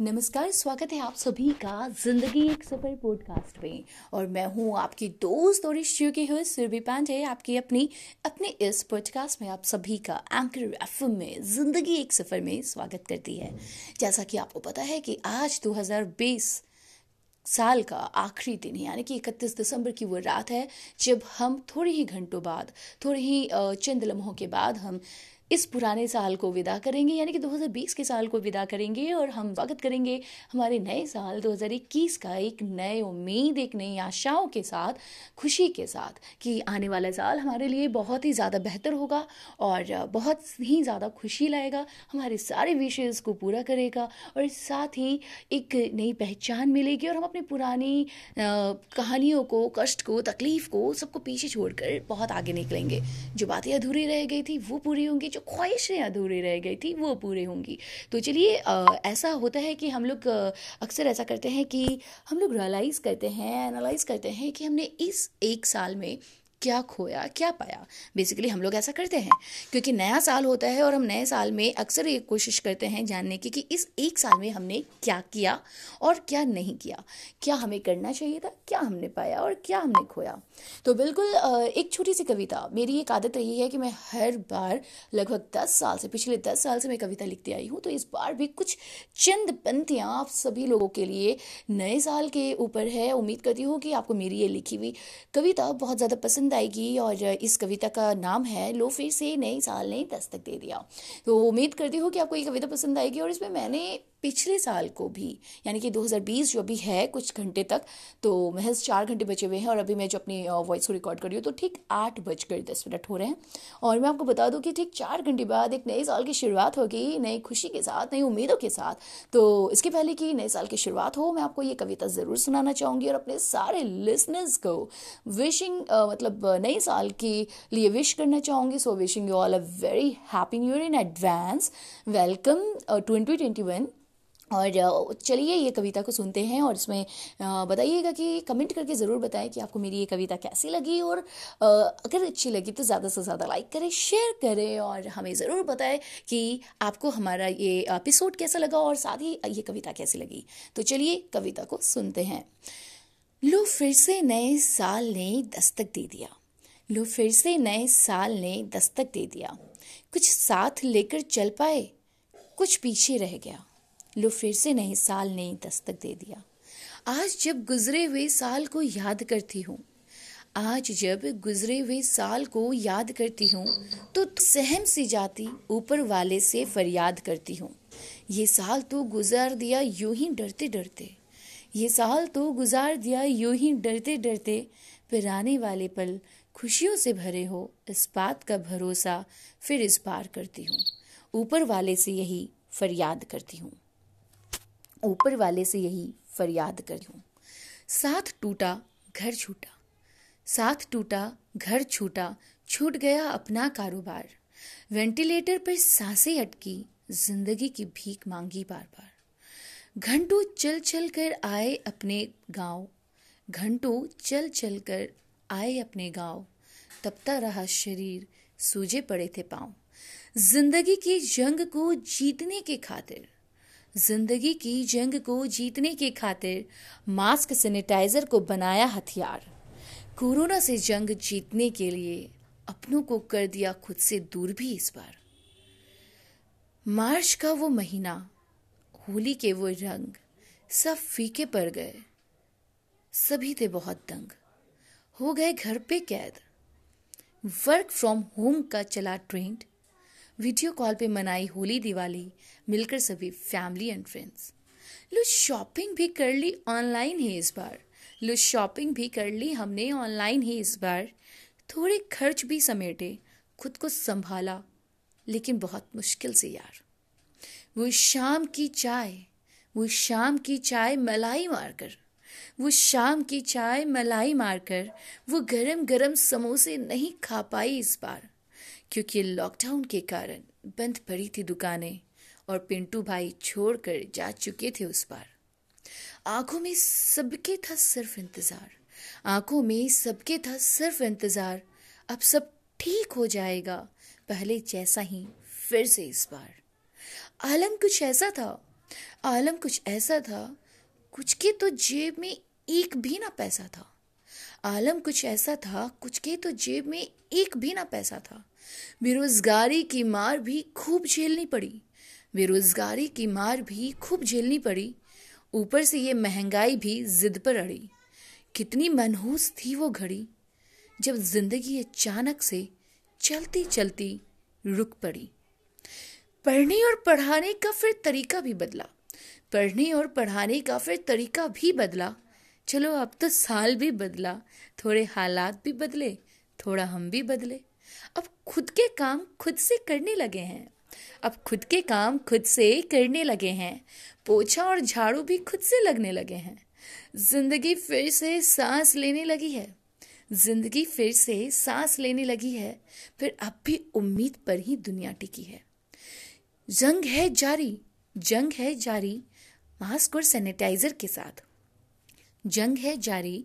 नमस्कार, स्वागत है आप सभी का ज़िंदगी एक सफ़र पॉडकास्ट में और मैं हूँ आपकी दोस्त और इस शो की होस्ट सुरभि पांडे, आपकी अपनी, अपने इस पॉडकास्ट में आप सभी का एंकर एफ़ में ज़िंदगी एक सफ़र में स्वागत करती है। जैसा कि आपको पता है कि आज 2020 साल का आखिरी दिन है, यानी कि 31 दिसंबर की वो रात है, जब हम थोड़े ही घंटों बाद, थोड़े ही चंद लम्हों के बाद हम इस पुराने साल को विदा करेंगे, यानी कि 2020 के साल को विदा करेंगे और हम स्वागत करेंगे हमारे नए साल 2021 का एक नए उम्मीद, एक नई आशाओं के साथ, खुशी के साथ कि आने वाला साल हमारे लिए बहुत ही ज़्यादा बेहतर होगा और बहुत ही ज़्यादा खुशी लाएगा, हमारे सारे विशेज़ को पूरा करेगा और साथ ही एक नई पहचान मिलेगी और हम अपनी पुरानी कहानियों को, कष्ट को, तकलीफ़ को सबको पीछे छोड़कर बहुत आगे निकलेंगे। जो बातें अधूरी रह गई थी वो पूरी होंगी जो ख्वाहिशें अधूरी रह गई थी, वो पूरे होंगी। तो चलिए ऐसा होता है कि हम लोग अक्सर ऐसा करते हैं कि हम लोग रियलाइज़ करते हैं एनालाइज करते हैं कि हमने इस एक साल में क्या खोया, क्या पाया? बेसिकली हम लोग ऐसा करते हैं, क्योंकि नया साल होता है और हम नए साल में अक्सर ये कोशिश करते हैं जानने की कि इस एक साल में हमने क्या किया और क्या नहीं किया। क्या हमें करना चाहिए था, क्या हमने पाया और क्या हमने खोया? तो बिल्कुल एक छोटी सी कविता। मेरी एक आदत रही है कि मैं हर बार लगभग दस साल से, पिछले दस साल से मैं कविता लिखती आई हूँ तो इस बार भी कुछ चंद पंक्तियाँ आप सभी लोगों के लिए नए साल के ऊपर है। उम्मीद करती हूँ कि आपको मेरी ये लिखी हुई कविता बहुत ज़्यादा पसंद पसंद आएगी और इस कविता का नाम है, लो फिर से नए साल ने दस्तक दे दिया। तो उम्मीद करती हूँ कि आपको ये कविता पसंद आएगी और इसमें मैंने पिछले साल को भी, यानी कि 2020 जो अभी है कुछ घंटे तक तो महज चार घंटे बचे हुए हैं और अभी मैं जो अपनी वॉइस को रिकॉर्ड कर रही हूँ तो ठीक आठ बजकर दस मिनट हो रहे हैं। और मैं आपको बता दूँ कि ठीक चार घंटे बाद एक नए साल की शुरुआत होगी, नई खुशी के साथ, नई उम्मीदों के साथ। तो इसके पहले कि नए साल की शुरुआत हो, मैं आपको ये कविता ज़रूर सुनाना चाहूँगी और अपने सारे लिसनर्स को विशिंग मतलब नए साल के लिए विश करना चाहूँगी। So wishing you all a very happy new year in advance welcome twenty twenty one और चलिए ये कविता को सुनते हैं और इसमें बताइएगा कि कमेंट करके ज़रूर बताएँ कि आपको मेरी ये कविता कैसी लगी और अगर अच्छी लगी तो ज़्यादा से ज़्यादा लाइक करें, शेयर करें और हमें ज़रूर बताएँ कि आपको हमारा ये एपिसोड कैसा लगा और साथ ही ये कविता कैसी लगी। तो चलिए कविता को सुनते हैं। लो फिर से नए साल ने दस्तक दे दिया। लो फिर से नए साल ने दस्तक दे दिया। कुछ साथ लेकर चल पाए, कुछ पीछे रह गया। लो फिर से नए साल ने दस्तक दे दिया। आज जब गुजरे हुए साल को याद करती हूँ, आज जब गुजरे हुए साल को याद करती हूँ तो सहम सी जाती, ऊपर वाले से फरियाद करती हूँ। ये साल तो गुजार दिया यूँ ही डरते डरते, ये साल तो गुजार दिया यूँ ही डरते डरते फिर आने वाले पल खुशियों से भरे हो, इस बात का भरोसा फिर इस बार करती हूँ। ऊपर वाले से यही फरियाद करती हूँ। ऊपर वाले से यही फरियाद कर। हूँ साथ टूटा, घर छूटा। साथ टूटा, घर छूटा, छूट गया अपना कारोबार। वेंटिलेटर पर साँसें अटकी, ज़िंदगी की भीख मांगी बार बार घंटों चल चल कर आए अपने गाँव। घंटों चल चल कर आए अपने गाँव। तपता रहा शरीर, सूजे पड़े थे पाँव। ज़िंदगी की जंग को जीतने के खातिर। ज़िंदगी की जंग को जीतने की खातिर मास्क सैनिटाइजर को बनाया हथियार। कोरोना से जंग जीतने के लिए अपनों को कर दिया खुद से दूर भी इस बार। मार्च का वो महीना, होली के वो रंग, सब फीके पड़ गए। सभी थे बहुत दंग हो गए घर पे कैद। वर्क फ्रॉम होम का चला ट्रेंड। वीडियो कॉल पे मनाई होली दिवाली, मिलकर सभी फैमिली एंड फ्रेंड्स लो शॉपिंग भी कर ली ऑनलाइन ही इस बार। लो शॉपिंग भी कर ली हमने ऑनलाइन ही इस बार। थोड़े खर्च भी समेटे, खुद को संभाला, लेकिन बहुत मुश्किल से यार। वो शाम की चाय, वो शाम की चाय मलाई मारकर, वो शाम की चाय मलाई मारकर, वो गरम गरम समोसे नहीं खा पाई इस बार। क्योंकि लॉकडाउन के कारण बंद पड़ी थी दुकानें और पिंटू भाई छोड़कर जा चुके थे उस पार। आँखों में सबके था सिर्फ़ इंतज़ार। आँखों में सबके था सिर्फ़ इंतज़ार। अब सब ठीक हो जाएगा, पहले जैसा ही, फिर से इस बार। आलम कुछ ऐसा था, आलम कुछ ऐसा था, कुछ के तो जेब में एक भी ना पैसा था। आलम कुछ ऐसा था, कुछ के तो जेब में एक भी ना पैसा था। बेरोजगारी की मार भी खूब झेलनी पड़ी। बेरोजगारी की मार भी खूब झेलनी पड़ी। ऊपर से ये महँगाई भी जिद पर अड़ी। कितनी मनहूस थी वो घड़ी। जब ज़िंदगी अचानक से चलती चलती रुक पड़ी। पढ़ने और पढ़ाने का फिर तरीका भी बदला। पढ़ने और पढ़ाने का फिर तरीका भी बदला। चलो अब तो साल भी बदला, थोड़े हालात भी बदले, थोड़ा हम भी बदले। अब खुद के काम खुद से करने लगे हैं। अब खुद के काम खुद से करने लगे हैं। पोछा और झाड़ू भी खुद से लगने लगे हैं। ज़िंदगी फिर से सांस लेने लगी है। ज़िंदगी फिर से सांस लेने लगी है। फिर अब भी उम्मीद पर ही दुनिया टिकी है। जंग है जारी, जंग है जारी। मास्क और सैनिटाइजर के साथ। जंग है जारी,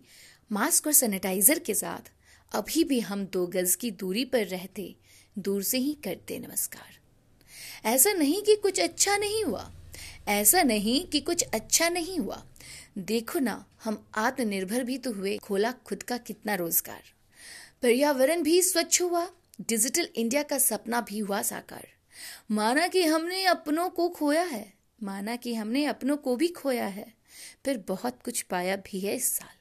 मास्क और सैनिटाइजर के साथ। अभी भी हम दो गज की दूरी पर रहते, दूर से ही करते नमस्कार। ऐसा नहीं कि कुछ अच्छा नहीं हुआ। ऐसा नहीं कि कुछ अच्छा नहीं हुआ। देखो ना, हम आत्मनिर्भर भी तो हुए, खोला खुद का कितना रोज़गार। पर्यावरण भी स्वच्छ हुआ, डिजिटल इंडिया का सपना भी हुआ साकार। माना कि हमने अपनों को खोया है, माना कि हमने अपनों को भी खोया है। फिर बहुत कुछ पाया भी है इस साल।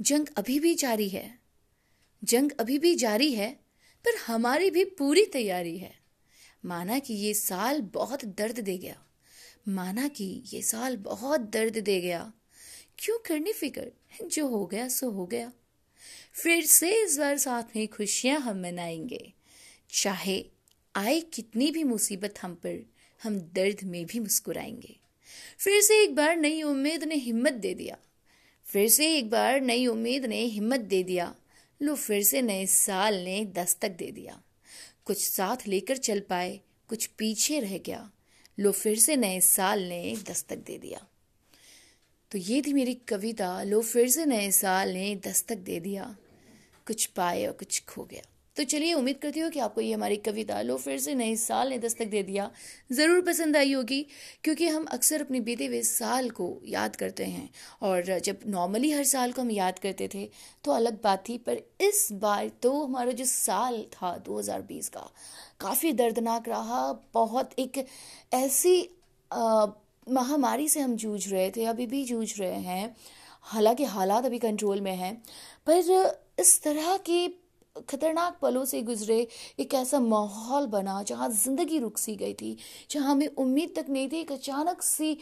जंग अभी भी जारी है। जंग अभी भी जारी है, पर हमारी भी पूरी तैयारी है। माना कि ये साल बहुत दर्द दे गया। माना कि ये साल बहुत दर्द दे गया। क्यों करनी फ़िक्र? जो हो गया, सो हो गया। फिर से इस बार साथ में खुशियाँ हम मनाएँगे। चाहे आए कितनी भी मुसीबत हम पर, हम दर्द में भी मुस्कुराएँगे। फिर से एक बार नई उम्मीद ने हिम्मत दे दिया। फिर से एक बार नई उम्मीद ने हिम्मत दे दिया। लो, फिर से नए साल ने दस्तक दे दिया। कुछ साथ लेकर चल पाए, कुछ पीछे रह गया। लो, फिर से नए साल ने दस्तक दे दिया। तो ये थी मेरी कविता। लो, फिर से नए साल ने दस्तक दे दिया। कुछ पाए और कुछ खो गया। तो चलिए उम्मीद करती हूँ कि आपको ये हमारी कविता लो फिर से नए साल ने दस्तक दे दिया ज़रूर पसंद आई होगी, क्योंकि हम अक्सर अपने बीते हुए साल को याद करते हैं और जब नॉर्मली हर साल को हम याद करते थे तो अलग बात थी, पर इस बार तो हमारा जो साल था 2020 का काफ़ी दर्दनाक रहा। बहुत एक ऐसी महामारी से हम जूझ रहे थे, अभी भी जूझ रहे हैं। हालाँकि हालात अभी कंट्रोल में हैं, पर इस तरह की खतरनाक पलों से गुजरे, एक ऐसा माहौल बना जहाँ ज़िंदगी रुक सी गई थी, जहाँ हमें उम्मीद तक नहीं थी एक अचानक सी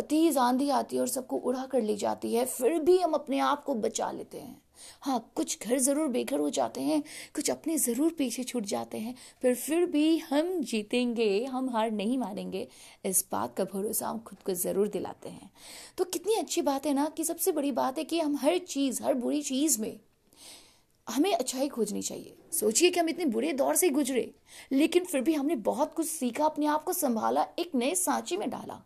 तेज़ आंधी आती है और सबको उड़ा कर ले जाती है, फिर भी हम अपने आप को बचा लेते हैं। हाँ कुछ घर ज़रूर बेघर हो जाते हैं, कुछ अपने ज़रूर पीछे छूट जाते हैं, पर फिर भी हम जीतेंगे, हम हार नहीं मानेंगे, इस बात का भरोसा हम खुद को ज़रूर दिलाते हैं। तो कितनी अच्छी बात है ना कि सबसे बड़ी बात है कि हम हर चीज़, हर बुरी चीज़ में हमें अच्छाई खोजनी चाहिए। सोचिए कि हम इतने बुरे दौर से गुजरे, लेकिन फिर भी हमने बहुत कुछ सीखा, अपने आप को संभाला, एक नए सांचे में डाला,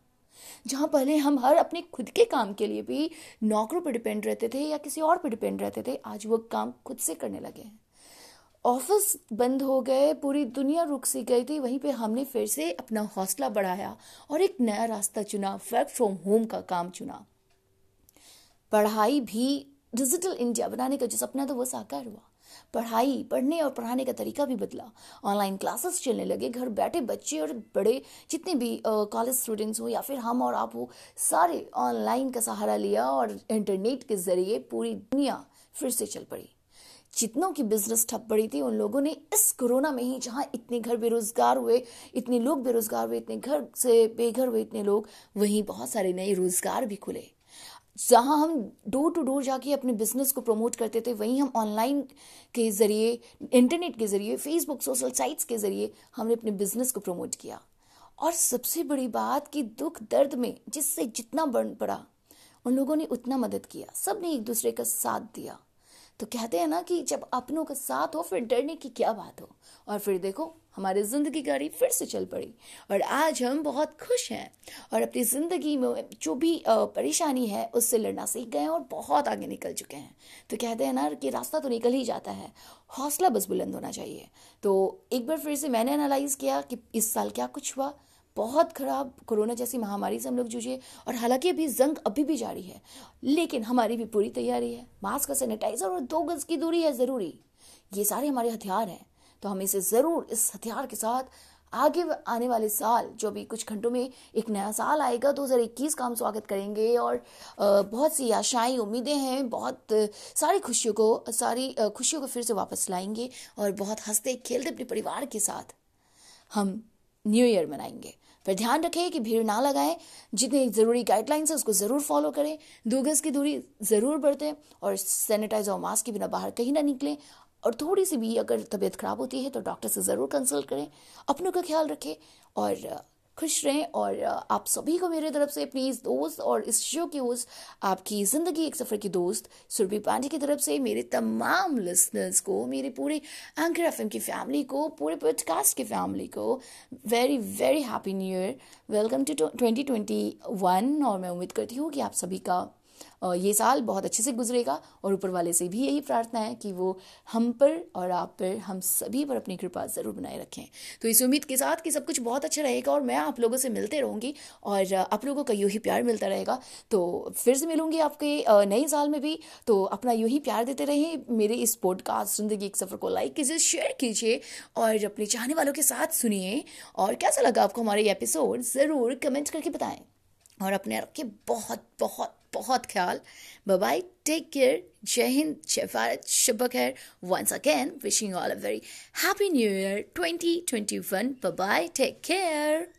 जहाँ पहले हम हर अपने खुद के काम के लिए भी नौकरों पर डिपेंड रहते थे या किसी और पर डिपेंड रहते थे, आज वो काम खुद से करने लगे हैं। ऑफ़िस बंद हो गए, पूरी दुनिया रुक सी गई थी, वहीं पे हमने फिर से अपना हौसला बढ़ाया और एक नया रास्ता चुना वर्क फ्रॉम होम का काम चुना। पढ़ाई भी डिजिटल इंडिया बनाने का जो सपना था वो साकार हुआ। पढ़ाई, पढ़ने और पढ़ाने का तरीका भी बदला। ऑनलाइन क्लासेस चलने लगे, घर बैठे बच्चे और बड़े, जितने भी कॉलेज स्टूडेंट्स हो या फिर हम और आप हो, सारे ऑनलाइन का सहारा लिया और इंटरनेट के ज़रिए पूरी दुनिया फिर से चल पड़ी। जितनों की बिज़नेस ठप पड़ी थी, उन लोगों ने इस कोरोना में ही जहाँ इतने घर बेरोजगार हुए, इतने लोग बेरोजगार हुए, इतने घर से बेघर हुए, इतने लोग, वहीं बहुत सारे नए रोज़गार भी खुले। जहाँ हम डोर टू डोर जाके अपने बिज़नेस को प्रमोट करते थे, वहीं हम ऑनलाइन के ज़रिए इंटरनेट के ज़रिए फेसबुक सोशल साइट्स के ज़रिए हमने अपने बिज़नेस को प्रमोट किया। और सबसे बड़ी बात कि दुख दर्द में, जिससे जितना बर्न पड़ा, उन लोगों ने उतना मदद किया। सबने एक दूसरे का साथ दिया। तो कहते हैं ना कि जब अपनों का साथ हो, फिर डरने की क्या बात हो? और फिर देखो, हमारी ज़िंदगी गाड़ी फिर से चल पड़ी। और आज हम बहुत खुश हैं और अपनी ज़िंदगी में जो भी परेशानी है, उससे लड़ना सीख गए हैं और बहुत आगे निकल चुके हैं। तो कहते हैं ना कि रास्ता तो निकल ही जाता है, हौसला बस बुलंद होना चाहिए। तो एक बार फिर से मैंने एनालाइज किया कि इस साल क्या कुछ हुआ? बहुत ख़राब कोरोना जैसी महामारी से हम लोग जूझे, और हालाँकि अभी जंग अभी भी जारी है, लेकिन हमारी भी पूरी तैयारी है। मास्क का सैनिटाइजर और दो गज की दूरी है ज़रूरी। ये सारे हमारे हथियार हैं तो हम इसे ज़रूर इस हथियार के साथ आगे आने वाले साल, जो अभी कुछ घंटों में एक नया साल आएगा, दो हज़ार इक्कीस का हम स्वागत करेंगे। और बहुत सी आशाएँ, उम्मीदें हैं, बहुत सारी खुशियों को, सारी खुशियों को फिर से वापस लाएँगे, और बहुत हँसते खेलते अपने परिवार के साथ हम न्यू ईयर मनाएँगे। पर ध्यान रखें कि भीड़ ना लगाएँ। जितनी ज़रूरी गाइडलाइंस है, उसको ज़रूर फॉलो करें। दो गज़ की दूरी ज़रूर बरतें और सैनिटाइजर और मास्क के बिना बाहर कहीं ना निकलें। और थोड़ी सी भी अगर तबीयत खराब होती है तो डॉक्टर से ज़रूर कंसल्ट करें। अपनों का ख्याल रखें और खुश रहें और आप सभी को मेरे तरफ़ से प्लीज़ दोस्त और इस शो की उस, आपकी ज़िंदगी एक सफ़र की दोस्त, सुरभि पांडे की तरफ़ से मेरे तमाम लिसनर्स को, मेरे पूरे एंकर एफ़ की फैमिली को, पूरे पॉडकास्ट की फैमिली को very very happy new year welcome to twenty twenty one और मैं उम्मीद करती हूँ कि आप सभी का ये साल बहुत अच्छे से गुजरेगा और ऊपर वाले से भी यही प्रार्थना है कि वो हम पर और आप पर, हम सभी पर अपनी कृपा ज़रूर बनाए रखें। तो इस उम्मीद के साथ कि सब कुछ बहुत अच्छा रहेगा और मैं आप लोगों से मिलते रहूँगी और आप लोगों का यूँ ही प्यार मिलता रहेगा। तो फिर से मिलूँगी आपके नए साल में भी। तो अपना यूँ ही प्यार देते रहें। मेरे इस पॉडकास्ट ज़िंदगी एक सफ़र को लाइक कीजिए शेयर कीजिए और अपने चाहने वालों के साथ सुनिए। और कैसा लगा आपको हमारे एपिसोड ज़रूर कमेंट करके बताएँ। और अपने रखे बहुत बहुत बहुत ख्याल। बाय टेक केयर जय हिंद जय भारत शुभ खैर once again wishing all a very happy new year 2021 bye take care